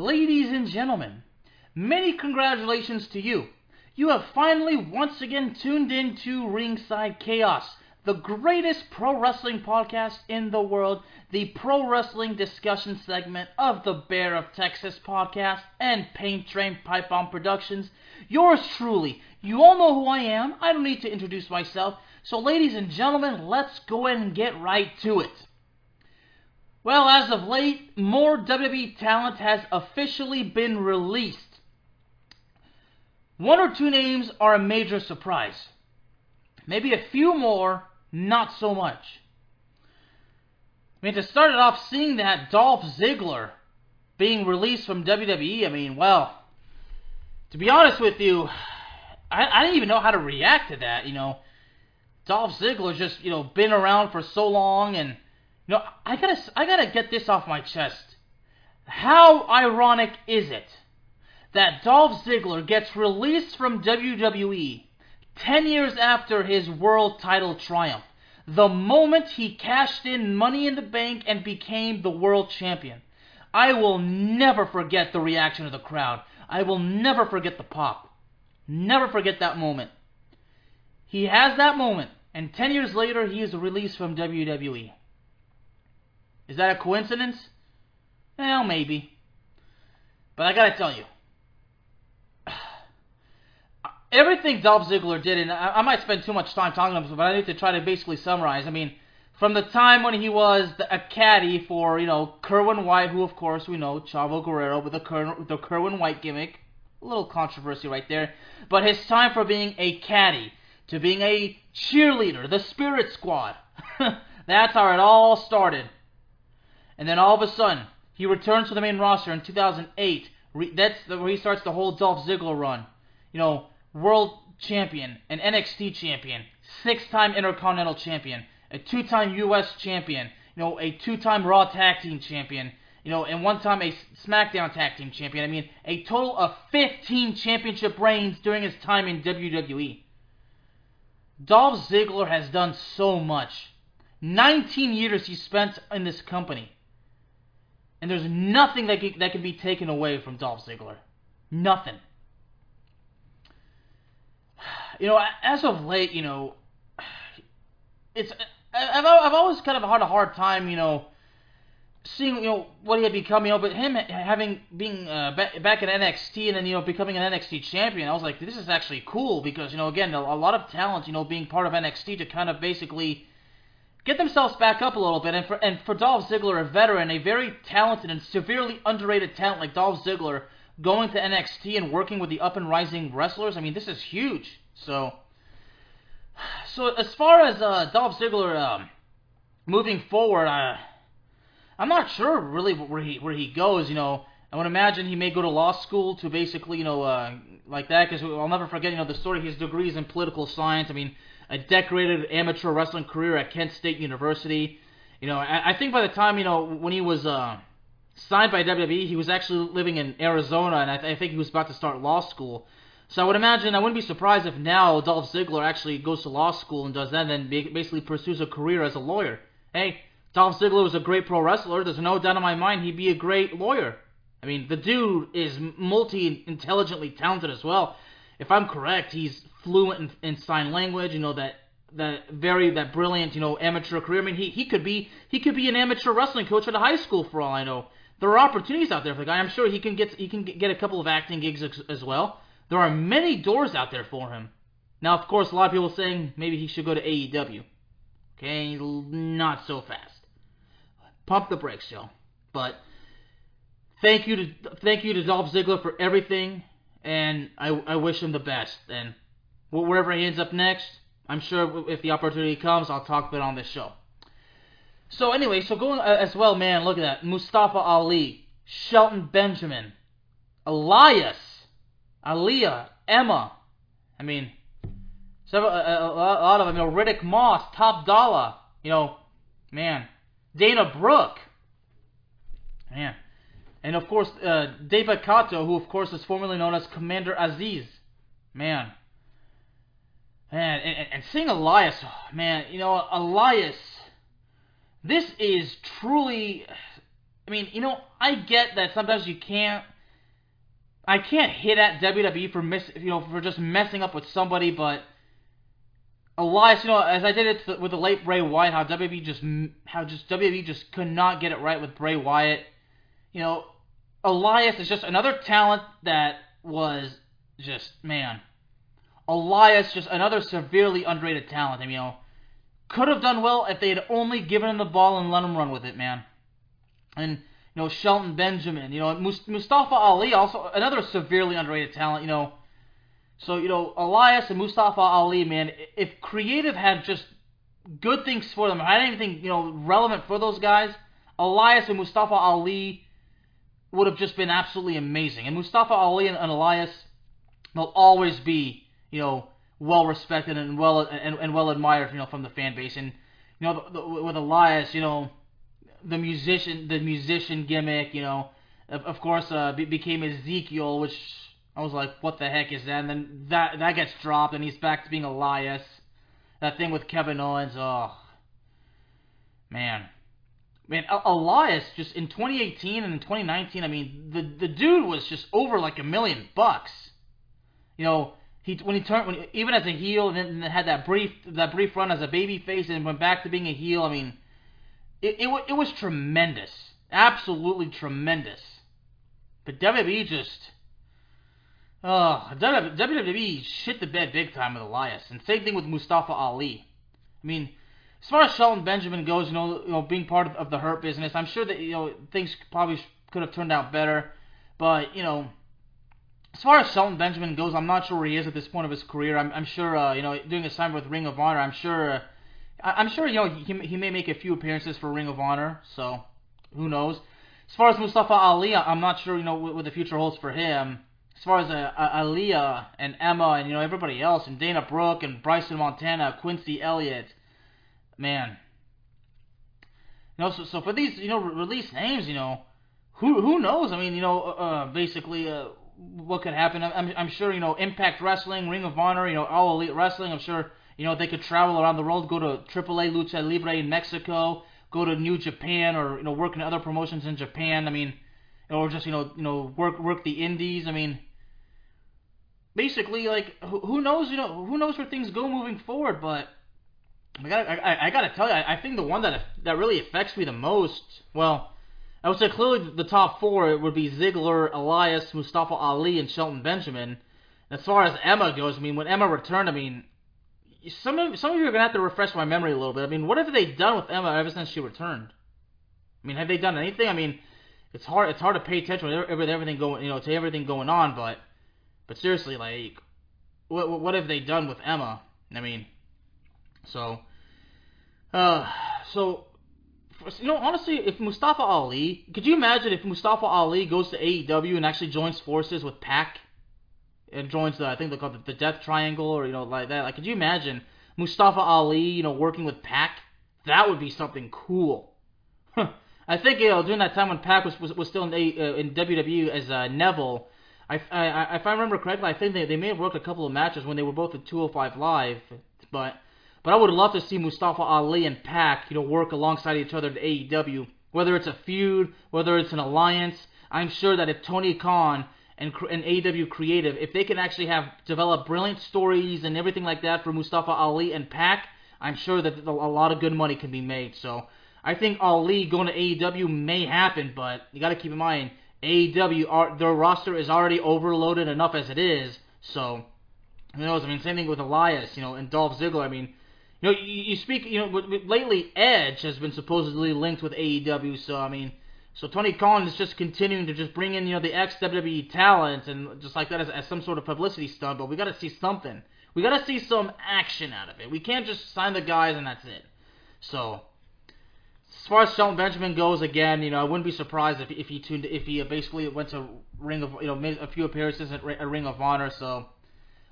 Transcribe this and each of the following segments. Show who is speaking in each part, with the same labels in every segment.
Speaker 1: Ladies and gentlemen, many congratulations to you. You have finally once again tuned in to Ringside Chaos, the greatest pro wrestling podcast in the world, the pro wrestling discussion segment of the Bear of Texas podcast and Paint Train Pipe Bomb Productions. Yours truly. You all know who I am. I don't need to introduce myself. So, ladies and gentlemen, let's go and get right to it. Well, as of late, more WWE talent has officially been released. One or two names are a major surprise. Maybe a few more, not so much. I mean, to start it off, seeing that Dolph Ziggler being released from WWE, I mean, well, to be honest with you, I, I didn't even know how to react to that. You know, Dolph Ziggler just, you know, been around for so long and no, I gotta, I gotta get this off my chest. How ironic is it that Dolph Ziggler gets released from WWE 10 years after his world title triumph, the moment he cashed in Money in the Bank and became the world champion? I will never forget the reaction of the crowd. I will never forget the pop. Never forget that moment. He has that moment, and 10 years later, he is released from WWE. Is that a coincidence? Well, maybe. But I gotta tell you, everything Dolph Ziggler did, and I, I might spend too much time talking about but I need to try to basically summarize. I mean, from the time when he was the, a caddy for, you know, Kerwin White, who of course we know, Chavo Guerrero with the, Ker, the Kerwin White gimmick. A little controversy right there. But his time for being a caddy, to being a cheerleader, the Spirit Squad. That's how it all started. And then all of a sudden, he returns to the main roster in 2008. Re- that's the, where he starts the whole Dolph Ziggler run. You know, world champion, an NXT champion, six-time Intercontinental champion, a two-time U.S. champion, you know, a two-time Raw Tag Team champion, you know, and one time a SmackDown Tag Team champion. I mean, a total of 15 championship reigns during his time in WWE. Dolph Ziggler has done so much. 19 years he spent in this company. And there's nothing that can, that can be taken away from Dolph Ziggler. Nothing. You know, as of late, you know, it's I've I've always kind of had a hard time, you know, seeing you know what he had become, you know, but him having being uh, back, in NXT and then you know becoming an NXT champion, I was like, this is actually cool because you know again a lot of talent, you know, being part of NXT to kind of basically get themselves back up a little bit. And for and for Dolph Ziggler, a veteran, a very talented and severely underrated talent like Dolph Ziggler, going to NXT and working with the up and rising wrestlers, I mean, this is huge. So, so as far as uh, Dolph Ziggler um, moving forward, uh, I'm not sure really where he where he goes. You know, I would imagine he may go to law school to basically, you know, uh, like that. Because I'll never forget, you know, the story. His degrees in political science. I mean a decorated amateur wrestling career at Kent State University. You know, I, I think by the time you know when he was uh, signed by WWE, he was actually living in Arizona, and I, th- I think he was about to start law school. So I would imagine I wouldn't be surprised if now Dolph Ziggler actually goes to law school and does that, and then basically pursues a career as a lawyer. Hey, Dolph Ziggler was a great pro wrestler. There's no doubt in my mind he'd be a great lawyer. I mean, the dude is multi-intelligently talented as well. If I'm correct, he's fluent in, in sign language. You know that that very that brilliant you know amateur career. I mean he he could be he could be an amateur wrestling coach at a high school for all I know. There are opportunities out there for the guy. I'm sure he can get he can get a couple of acting gigs as well. There are many doors out there for him. Now, of course, a lot of people are saying maybe he should go to AEW. Okay, not so fast. Pump the brakes, Joe. But thank you to thank you to Dolph Ziggler for everything, and I I wish him the best. And wherever he ends up next, I'm sure if the opportunity comes, I'll talk about it on this show. So anyway, so going uh, as well, man, look at that. Mustafa Ali, Shelton Benjamin, Elias, Aliyah, Emma. I mean, several, a, a, a lot of them. You know, Riddick Moss, Top Dolla. You know, man, Dana Brooke. Man. And of course, uh, Dabba-Kato, who of course is formerly known as Commander Azeez. Man, Man, and, and seeing Elias, man, you know, Elias, this is truly. I mean, you know, I get that sometimes you can't. I can't hit at WWE for miss, you know, for just messing up with somebody, but Elias, you know, as I did it with the late Bray Wyatt, how WWE just, how just WWE just could not get it right with Bray Wyatt. You know, Elias is just another talent that was just man. Elias, just another severely underrated talent. I mean, you know, could have done well if they had only given him the ball and let him run with it, man. And you know, Shelton Benjamin, you know, Mustafa Ali, also another severely underrated talent. You know, so you know, Elias and Mustafa Ali, man, if creative had just good things for them, I had anything you know relevant for those guys, Elias and Mustafa Ali would have just been absolutely amazing. And Mustafa Ali and, and Elias, they'll always be, you know, well respected and well and, and well admired, you know, from the fan base. And you know, the, the, with Elias, you know, the musician, the musician gimmick, you know, of, of course, uh, be, became Ezekiel, which I was like, what the heck is that? And then that that gets dropped, and he's back to being Elias. That thing with Kevin Owens, oh man. Man, Elias just in 2018 and in 2019, I mean, the the dude was just over like a million bucks. You know, he when he turned when even as a heel and then had that brief that brief run as a baby face and went back to being a heel. I mean, it it, it was tremendous, absolutely tremendous. But WWE just, oh, WWE shit the bed big time with Elias, and same thing with Mustafa Ali. I mean, as far as Shelton Benjamin goes, you know, you know, being part of, of the Hurt business, I'm sure that you know things probably could have turned out better. But you know, as far as Shelton Benjamin goes, I'm not sure where he is at this point of his career. I'm, I'm sure, uh, you know, doing a sign with Ring of Honor, I'm sure, uh, I, am sure, you know, he, he may make a few appearances for Ring of Honor. So, who knows? As far as Mustafa Ali, I'm not sure, you know, what, what the future holds for him. As far as uh, uh, Aliyah and Emma and you know everybody else and Dana Brooke and Bryson Montana, Quincy Elliott, man. You know, so, so for these, you know, release names, you know, who who knows? I mean, you know, uh, uh, basically, uh, what could happen? I'm, I'm sure, you know, Impact Wrestling, Ring of Honor, you know, All Elite Wrestling. I'm sure, you know, they could travel around the world, go to AAA Lucha Libre in Mexico, go to New Japan, or you know, work in other promotions in Japan. I mean, or just you know, you know, work work the Indies. I mean, basically, like, who knows? You know, who knows where things go moving forward, but. I gotta, I, I gotta tell you, I, I think the one that that really affects me the most, well, I would say clearly the top four would be Ziggler, Elias, Mustafa Ali, and Shelton Benjamin. As far as Emma goes, I mean, when Emma returned, I mean, some of some of you are gonna have to refresh my memory a little bit. I mean, what have they done with Emma ever since she returned? I mean, have they done anything? I mean, it's hard it's hard to pay attention with everything going you know to everything going on, but but seriously, like, what what have they done with Emma? I mean, so uh, so, you know, honestly, if Mustafa Ali, could you imagine if Mustafa Ali goes to AEW and actually joins forces with PAC and joins the, I think they call it the Death Triangle or you know like that? Like, could you imagine Mustafa Ali, you know, working with PAC? That would be something cool. I think you know during that time when PAC was was, was still in a, uh, in WWE as uh, Neville. I, I, if I remember correctly, I think they, they may have worked a couple of matches when they were both at 205 Live, but but I would love to see Mustafa Ali and PAC, you know, work alongside each other at AEW. Whether it's a feud, whether it's an alliance, I'm sure that if Tony Khan and, and AEW Creative, if they can actually have develop brilliant stories and everything like that for Mustafa Ali and PAC, I'm sure that a lot of good money can be made. So I think Ali going to AEW may happen, but you got to keep in mind AEW their roster is already overloaded enough as it is. So who knows? I mean, same thing with Elias, you know, and Dolph Ziggler. I mean, you know, you, you speak. You know, lately Edge has been supposedly linked with AEW. So I mean, so Tony Khan is just continuing to just bring in you know the ex WWE talent and just like that as, as some sort of publicity stunt. But we got to see something. We got to see some action out of it. We can't just sign the guys and that's it. So as far as Shelton Benjamin goes, again, you know, I wouldn't be surprised if if he tuned if he basically went to Ring of you know made a few appearances at, at Ring of Honor. So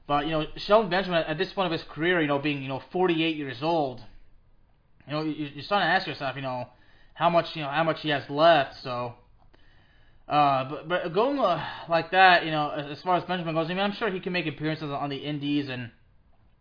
Speaker 1: but you know, Shelton Benjamin at this point of his career, you know, being you know 48 years old, you know, you're starting to ask yourself, you know, how much you know how much he has left. So, uh, but but going uh, like that, you know, as, as far as Benjamin goes, I mean, I'm sure he can make appearances on the Indies, and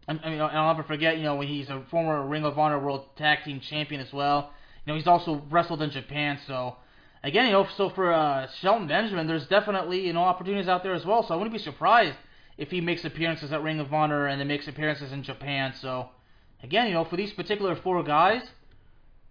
Speaker 1: I mean, I'll never forget, you know, when he's a former Ring of Honor World Tag Team Champion as well. You know, he's also wrestled in Japan, so again, you know, so for uh, Shelton Benjamin, there's definitely you know opportunities out there as well. So I wouldn't be surprised if he makes appearances at Ring of Honor and then makes appearances in Japan. So again, you know, for these particular four guys,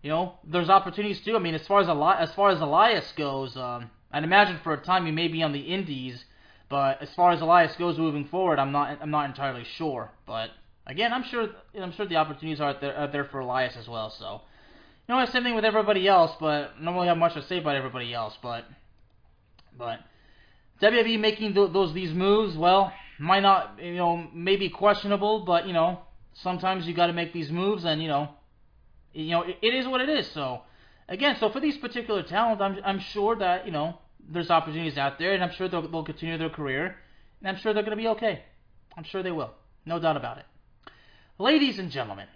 Speaker 1: you know, there's opportunities too. I mean, as far as Eli- as far as Elias goes, um, I'd imagine for a time he may be on the Indies, but as far as Elias goes moving forward, I'm not I'm not entirely sure. But again, I'm sure I'm sure the opportunities are there, are there for Elias as well. So, you know, same thing with everybody else, but I don't really have much to say about everybody else. But but WWE making th- those these moves, well, might not you know maybe questionable, but you know sometimes you got to make these moves, and you know you know it, it is what it is. So again, so for these particular talents, I'm I'm sure that you know there's opportunities out there, and I'm sure they'll, they'll continue their career, and I'm sure they're going to be okay. I'm sure they will, no doubt about it. Ladies and gentlemen,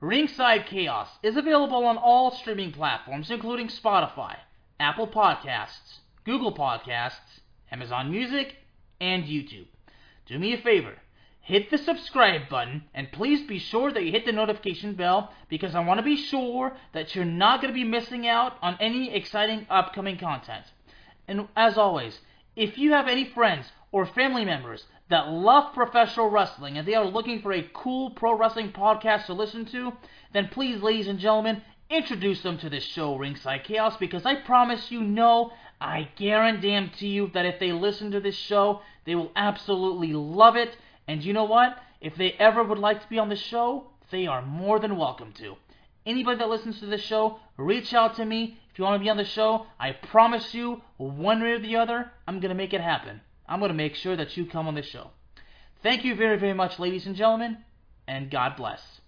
Speaker 1: Ringside Chaos is available on all streaming platforms, including Spotify, Apple Podcasts, Google Podcasts, Amazon Music, and YouTube. Do me a favor hit the subscribe button and please be sure that you hit the notification bell because I want to be sure that you're not going to be missing out on any exciting upcoming content. And as always, if you have any friends or family members that love professional wrestling and they are looking for a cool pro wrestling podcast to listen to, then please, ladies and gentlemen, introduce them to this show, Ringside Chaos, because I promise you, no, I guarantee you that if they listen to this show, they will absolutely love it and you know what? If they ever would like to be on the show, they are more than welcome to. Anybody that listens to this show, reach out to me. If you want to be on the show, I promise you, one way or the other, I'm going to make it happen. I'm going to make sure that you come on the show. Thank you very, very much, ladies and gentlemen, and God bless.